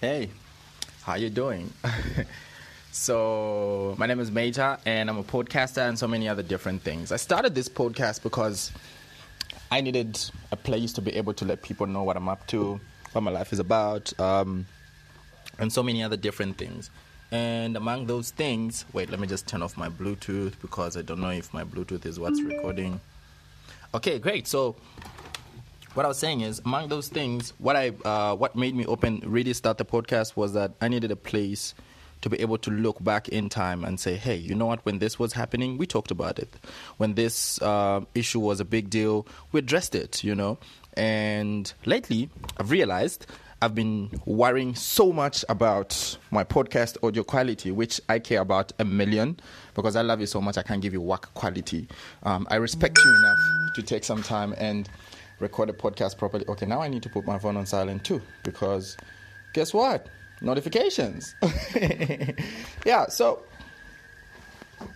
Hey, how you doing? so my name is Mayja, and I'm a podcaster and so many other different things. I started this podcast because I needed a place to be able to let people know what I'm up to, what my life is about, um, and so many other different things. And among those things, wait, let me just turn off my Bluetooth because I don't know if my Bluetooth is what's recording. Okay, great. So what I was saying is, among those things, what I uh, what made me open really start the podcast was that I needed a place to be able to look back in time and say, hey, you know what? When this was happening, we talked about it. When this uh, issue was a big deal, we addressed it. You know, and lately I've realized. I've been worrying so much about my podcast audio quality, which I care about a million because I love you so much. I can't give you work quality. Um, I respect you enough to take some time and record a podcast properly. Okay, now I need to put my phone on silent too because guess what? Notifications. yeah, so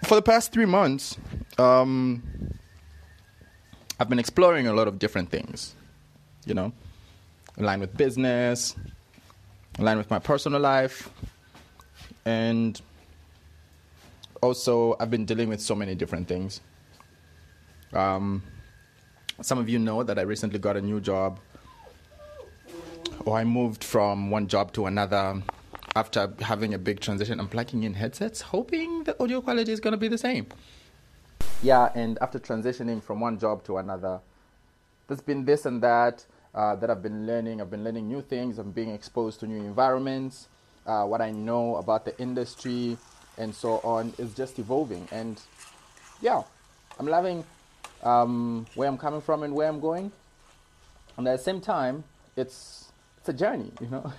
for the past three months, um, I've been exploring a lot of different things, you know, in line with business, in line with my personal life, and also I've been dealing with so many different things. Um, some of you know that I recently got a new job, or I moved from one job to another after having a big transition. I'm plugging in headsets, hoping the audio quality is going to be the same. Yeah, and after transitioning from one job to another, there's been this and that uh, that I've been learning. I've been learning new things. I'm being exposed to new environments. Uh, what I know about the industry and so on is just evolving. And yeah, I'm loving um, where I'm coming from and where I'm going. And at the same time, it's it's a journey, you know.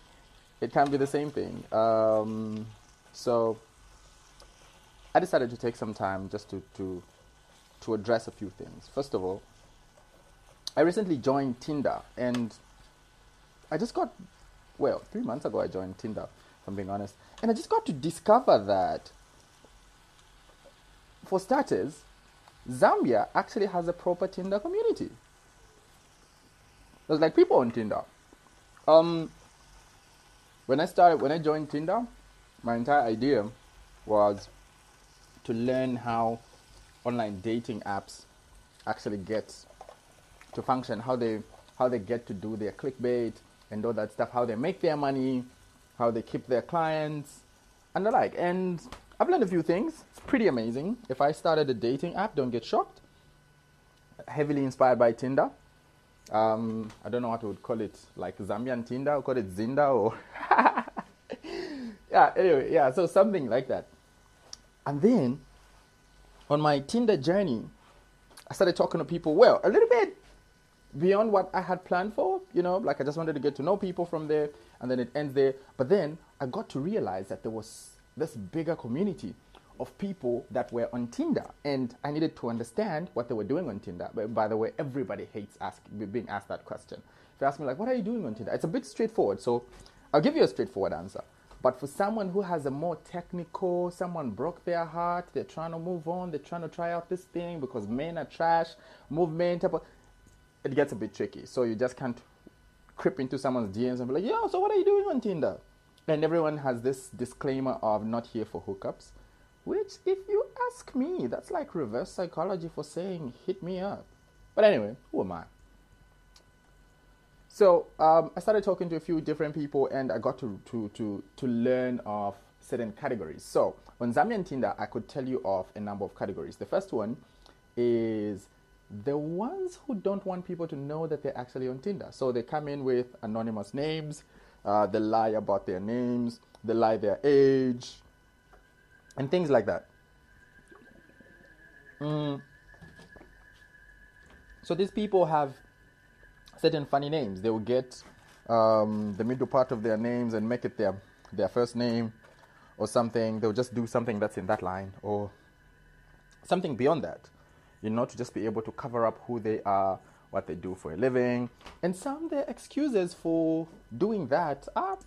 it can't be the same thing. Um, so I decided to take some time just to, to to address a few things. First of all, I recently joined Tinder, and I just got well three months ago. I joined Tinder, if I'm being honest, and I just got to discover that, for starters, Zambia actually has a proper Tinder community. There's like people on Tinder. Um, when I started, when I joined Tinder, my entire idea was to learn how online dating apps actually get to function, how they how they get to do their clickbait and all that stuff, how they make their money, how they keep their clients, and the like. And I've learned a few things. It's pretty amazing. If I started a dating app, don't get shocked. Heavily inspired by Tinder. Um, I don't know what we would call it, like Zambian Tinder, or call it Zinda, or yeah. Anyway, yeah. So something like that. And then on my Tinder journey, I started talking to people. Well, a little bit beyond what I had planned for. You know, like I just wanted to get to know people from there, and then it ends there. But then I got to realize that there was this bigger community of people that were on Tinder, and I needed to understand what they were doing on Tinder. But by the way, everybody hates ask, being asked that question. If you ask me, like, what are you doing on Tinder? It's a bit straightforward. So I'll give you a straightforward answer. But for someone who has a more technical, someone broke their heart, they're trying to move on, they're trying to try out this thing because men are trash, movement, it gets a bit tricky. So you just can't creep into someone's DMs and be like, yo, so what are you doing on Tinder? And everyone has this disclaimer of not here for hookups, which, if you ask me, that's like reverse psychology for saying hit me up. But anyway, who am I? So um, I started talking to a few different people, and I got to to to to learn of certain categories. So on Zambian Tinder, I could tell you of a number of categories. The first one is the ones who don't want people to know that they're actually on Tinder. So they come in with anonymous names, uh, they lie about their names, they lie their age, and things like that. Mm. So these people have certain funny names. They will get um, the middle part of their names and make it their their first name or something. They'll just do something that's in that line or something beyond that. You know, to just be able to cover up who they are, what they do for a living. And some their excuses for doing that are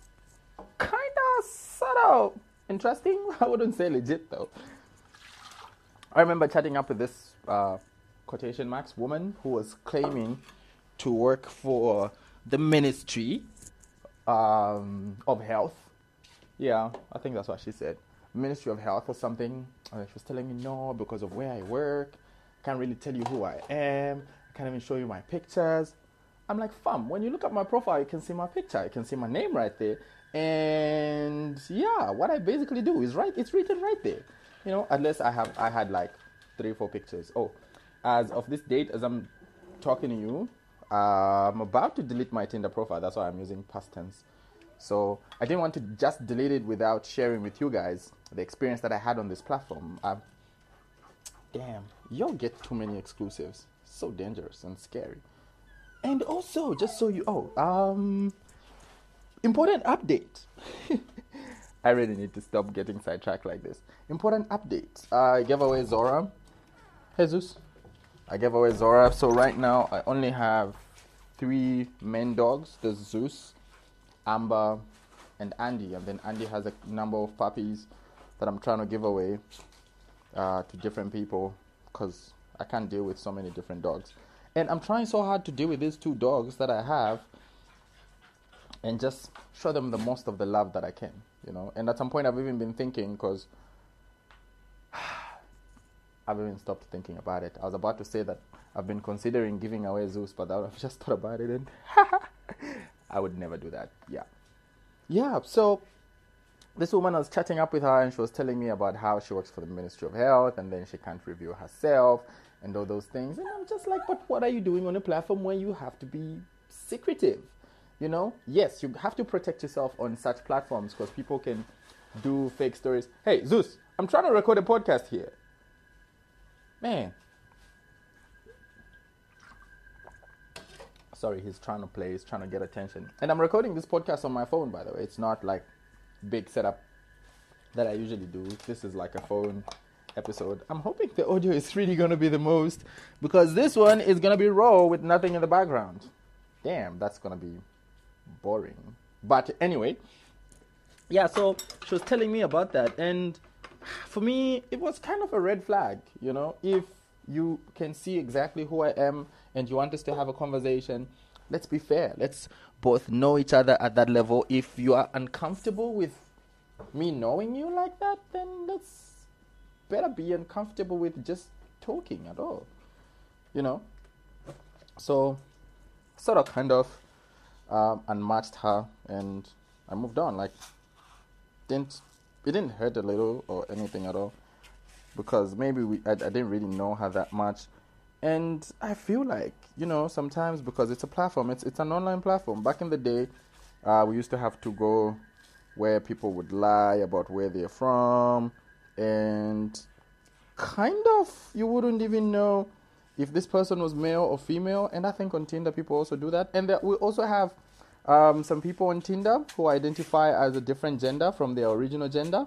kind of sort of interesting. I wouldn't say legit though. I remember chatting up with this uh, quotation marks woman who was claiming to work for the ministry um, of Health. Yeah, I think that's what she said. Ministry of Health or something. And she was telling me no because of where I work. Can't really tell you who I am. Can't even show you my pictures. I'm like, fam, when you look at my profile, you can see my picture. You can see my name right there. And yeah, what I basically do is right, it's written right there. You know, unless I have, I had like three, four pictures. Oh, as of this date, as I'm talking to you, uh, I'm about to delete my Tinder profile. That's why I'm using past tense. So I didn't want to just delete it without sharing with you guys the experience that I had on this platform. Uh, damn, y'all get too many exclusives. So dangerous and scary. And also, just so you oh, um, important update. I really need to stop getting sidetracked like this. Important update. I gave away Zora. Jesus. I gave away Zora. So right now I only have three main dogs. There's Zeus, Amber, and Andy. And then Andy has a number of puppies that I'm trying to give away uh, to different people because I can't deal with so many different dogs. And I'm trying so hard to deal with these two dogs that I have and just show them the most of the love that I can, you know. And at some point, I've even been thinking because I've even stopped thinking about it. I was about to say that I've been considering giving away Zeus, but I've just thought about it and I would never do that. Yeah. Yeah, so this woman I was chatting up with her and she was telling me about how she works for the Ministry of Health and then she can't review herself and all those things. And I'm just like, but what are you doing on a platform where you have to be secretive? You know, yes, you have to protect yourself on such platforms because people can do fake stories. Hey, Zeus, I'm trying to record a podcast here. Man. Sorry, he's trying to play, he's trying to get attention. And I'm recording this podcast on my phone, by the way. It's not like big setup that I usually do. This is like a phone episode. I'm hoping the audio is really gonna be the most because this one is gonna be raw with nothing in the background. Damn, that's gonna be boring. But anyway, yeah, so she was telling me about that, and for me, it was kind of a red flag, you know, if you can see exactly who I am and you want us to have a conversation, let's be fair. Let's both know each other at that level. If you are uncomfortable with me knowing you like that, then let's better be uncomfortable with just talking at all. You know? So, sort of kind of um, unmatched her and I moved on. Like, didn't it didn't hurt a little or anything at all because maybe we I, I didn't really know her that much. And I feel like, you know, sometimes because it's a platform, it's it's an online platform. Back in the day, uh, we used to have to go where people would lie about where they're from and kind of you wouldn't even know if this person was male or female. And I think on Tinder people also do that. And we also have um, some people on Tinder who identify as a different gender from their original gender.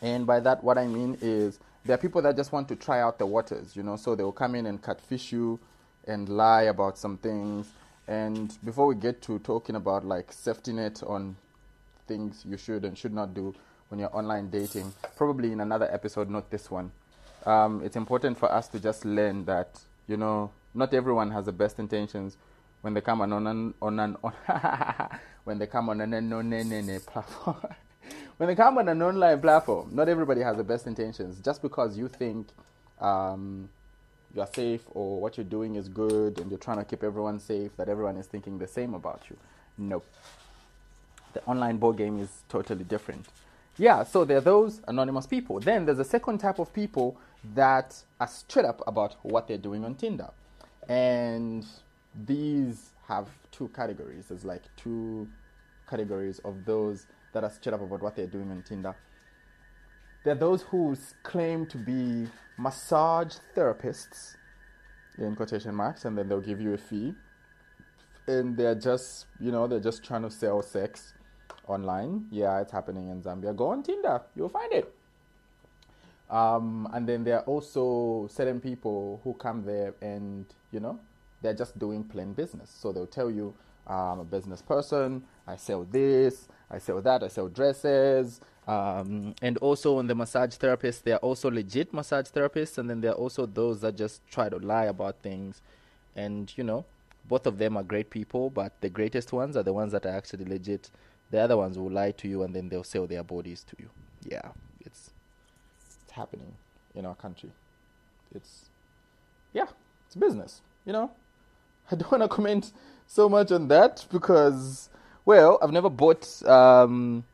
And by that, what I mean is there are people that just want to try out the waters, you know, so they will come in and catfish you and lie about some things. And before we get to talking about like safety net on things you should and should not do, when you're online dating, probably in another episode, not this one. Um, it's important for us to just learn that, you know, not everyone has the best intentions when they come on an, on an on when they come on an platform. when they come on an online platform, not everybody has the best intentions. Just because you think um, you're safe or what you're doing is good and you're trying to keep everyone safe, that everyone is thinking the same about you. Nope. The online board game is totally different. Yeah, so there are those anonymous people. Then there's a second type of people that are straight up about what they're doing on Tinder. And these have two categories. There's like two categories of those that are straight up about what they're doing on Tinder. There are those who claim to be massage therapists, in quotation marks, and then they'll give you a fee. And they're just, you know, they're just trying to sell sex online. Yeah, it's happening in Zambia. Go on Tinder, you'll find it. Um, and then there are also certain people who come there and, you know, they're just doing plain business. So they'll tell you, I'm a business person, I sell this, I sell that, I sell dresses. Um, and also on the massage therapists, there are also legit massage therapists, and then there are also those that just try to lie about things and, you know, both of them are great people, but the greatest ones are the ones that are actually legit. The other ones will lie to you and then they'll sell their bodies to you. Yeah, it's it's happening in our country. It's yeah, it's business. You know, I don't want to comment so much on that because, well, I've never bought um,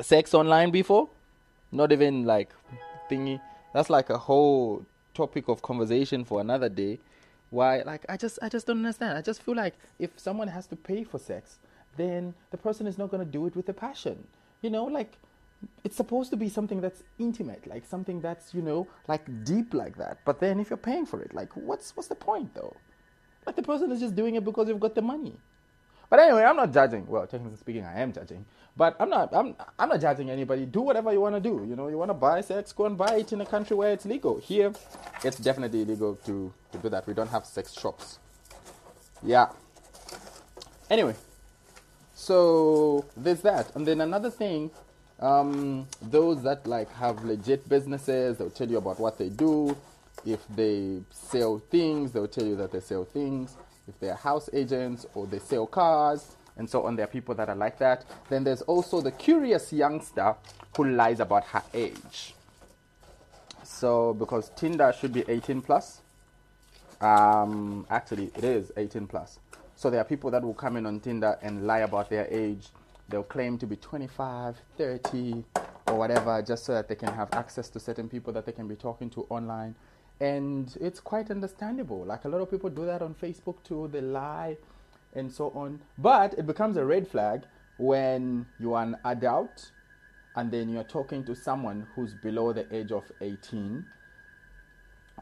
sex online before. Not even like thingy. That's like a whole topic of conversation for another day. Why? Like, I just, I just don't understand. I just feel like if someone has to pay for sex, then the person is not going to do it with a passion. You know, like it's supposed to be something that's intimate, like something that's you know, like deep like that. But then if you're paying for it, like what's what's the point though? Like the person is just doing it because you've got the money. But anyway, I'm not judging. Well, technically speaking, I am judging. But I'm not. I'm. I'm not judging anybody. Do whatever you want to do. You know, you want to buy sex, go and buy it in a country where it's legal. Here, it's definitely illegal to to do that. We don't have sex shops. Yeah. Anyway, so there's that, and then another thing. Um, those that like have legit businesses, they'll tell you about what they do. If they sell things, they'll tell you that they sell things. If they're house agents or they sell cars and so on, there are people that are like that. Then there's also the curious youngster who lies about her age. So, because Tinder should be 18 plus, um, actually, it is 18 plus. So, there are people that will come in on Tinder and lie about their age. They'll claim to be 25, 30, or whatever, just so that they can have access to certain people that they can be talking to online and it's quite understandable. Like a lot of people do that on Facebook too, they lie and so on. But it becomes a red flag when you are an adult and then you're talking to someone who's below the age of 18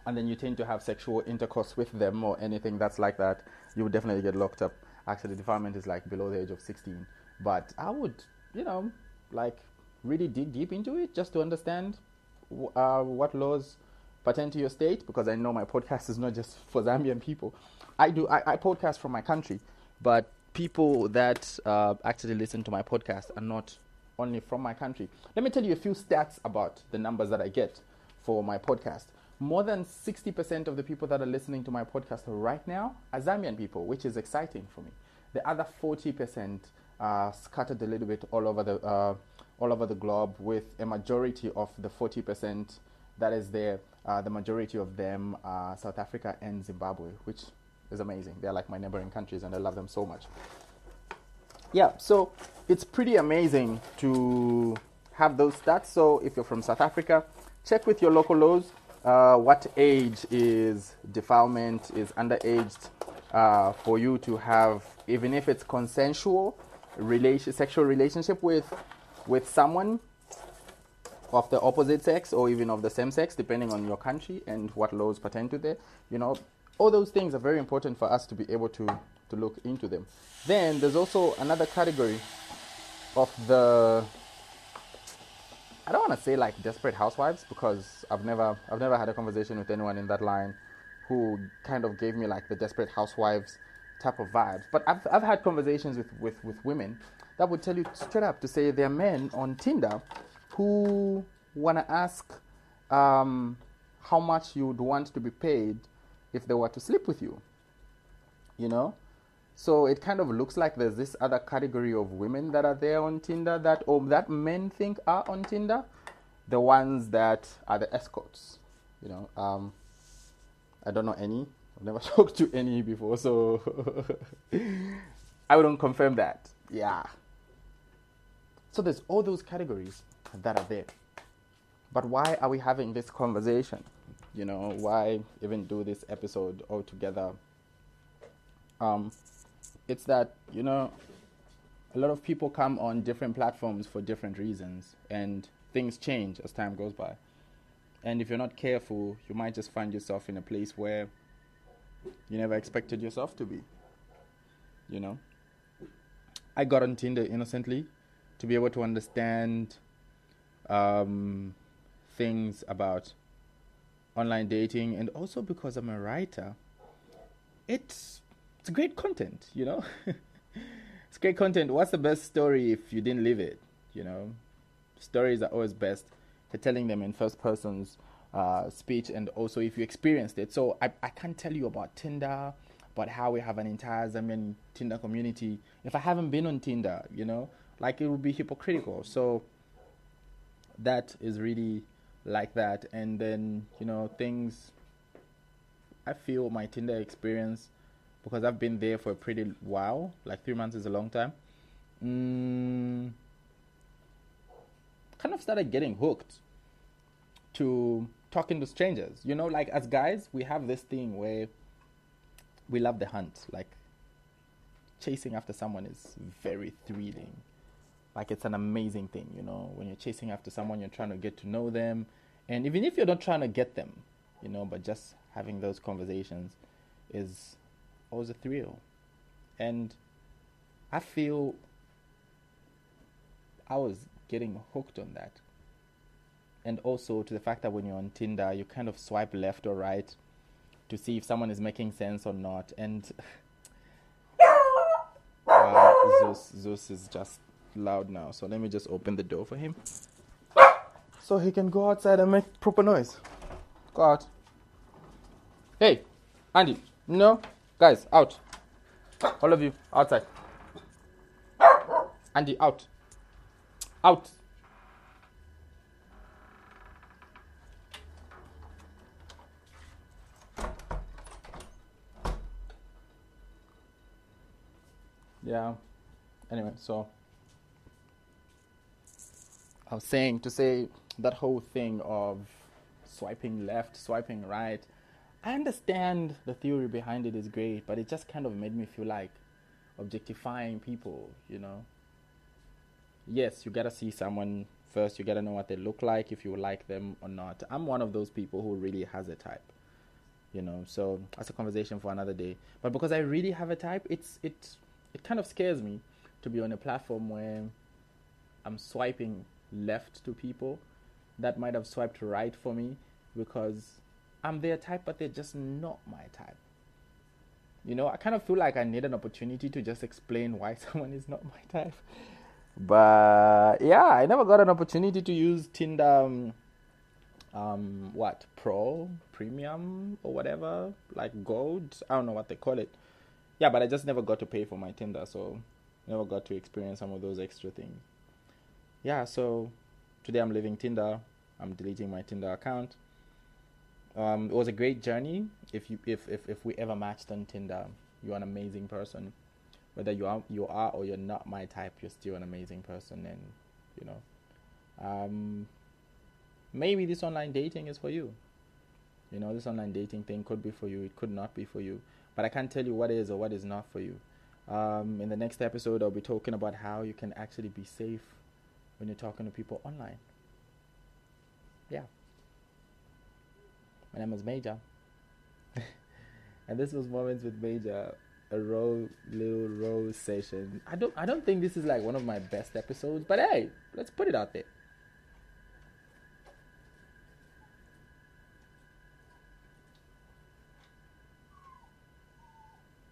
and then you tend to have sexual intercourse with them or anything that's like that, you would definitely get locked up. Actually, defilement is like below the age of 16. But I would, you know, like really dig deep into it just to understand uh, what laws pertain to your state because I know my podcast is not just for Zambian people. I do I, I podcast from my country, but people that uh, actually listen to my podcast are not only from my country. Let me tell you a few stats about the numbers that I get for my podcast. More than 60% of the people that are listening to my podcast right now are Zambian people, which is exciting for me. The other 40% are scattered a little bit all over the uh, all over the globe, with a majority of the 40% that is there uh, the majority of them are South Africa and Zimbabwe, which is amazing. They're like my neighboring countries, and I love them so much. Yeah, so it's pretty amazing to have those stats. So if you're from South Africa, check with your local laws. Uh, what age is defilement is underaged uh, for you to have, even if it's consensual, relation, sexual relationship with with someone of the opposite sex or even of the same sex, depending on your country and what laws pertain to there. You know, all those things are very important for us to be able to, to look into them. Then there's also another category of the I don't want to say like desperate housewives because I've never I've never had a conversation with anyone in that line who kind of gave me like the desperate housewives type of vibes. But I've I've had conversations with, with, with women that would tell you straight up to say they're men on Tinder who want to ask um, how much you would want to be paid if they were to sleep with you. You know? So it kind of looks like there's this other category of women that are there on Tinder that or that men think are on Tinder, the ones that are the escorts. You know, um, I don't know any. I've never talked to any before, so I wouldn't confirm that. Yeah. So there's all those categories that are there. But why are we having this conversation? You know, why even do this episode altogether? Um, it's that, you know, a lot of people come on different platforms for different reasons, and things change as time goes by. And if you're not careful, you might just find yourself in a place where you never expected yourself to be. You know? I got on Tinder innocently to be able to understand um, things about online dating, and also because I'm a writer, it's it's great content. You know, it's great content. What's the best story if you didn't live it? You know, stories are always best for telling them in first person's uh, speech, and also if you experienced it. So I I can't tell you about Tinder. about how we have an entire Zambian Tinder community. If I haven't been on Tinder, you know, like it would be hypocritical. So that is really like that. And then, you know, things, I feel my Tinder experience, because I've been there for a pretty while, like three months is a long time, mm, kind of started getting hooked to talking to strangers. You know, like as guys, we have this thing where we love the hunt. Like chasing after someone is very thrilling. Like it's an amazing thing, you know, when you're chasing after someone, you're trying to get to know them. And even if you're not trying to get them, you know, but just having those conversations is always a thrill. And I feel I was getting hooked on that. And also to the fact that when you're on Tinder, you kind of swipe left or right to see if someone is making sense or not. And uh, Zeus, Zeus is just loud now. So let me just open the door for him. So he can go outside and make proper noise. Go out. Hey, Andy. No, guys, out. All of you, outside. Andy, out. Out. Yeah. Anyway, so I was saying to say that whole thing of swiping left, swiping right. I understand the theory behind it is great, but it just kind of made me feel like objectifying people, you know. Yes, you gotta see someone first, you gotta know what they look like, if you like them or not. I'm one of those people who really has a type. You know, so that's a conversation for another day. But because I really have a type, it's it it kind of scares me to be on a platform where I'm swiping left to people that might have swiped right for me because I'm their type, but they're just not my type. You know, I kind of feel like I need an opportunity to just explain why someone is not my type. But yeah, I never got an opportunity to use Tinder, um, um, what, Pro, Premium, or whatever, like Gold. I don't know what they call it. Yeah, but I just never got to pay for my Tinder, so never got to experience some of those extra things. Yeah, so today I'm leaving Tinder. I'm deleting my Tinder account. Um, it was a great journey. If you if, if if we ever matched on Tinder, you're an amazing person. Whether you are you are or you're not my type, you're still an amazing person, and you know, um, maybe this online dating is for you. You know, this online dating thing could be for you. It could not be for you. But I can't tell you what is or what is not for you. Um, in the next episode, I'll be talking about how you can actually be safe when you're talking to people online. Yeah. My name is Mayja. and this was Moments with Mayja, a raw little rose session. I don't I don't think this is like one of my best episodes, but hey, let's put it out there.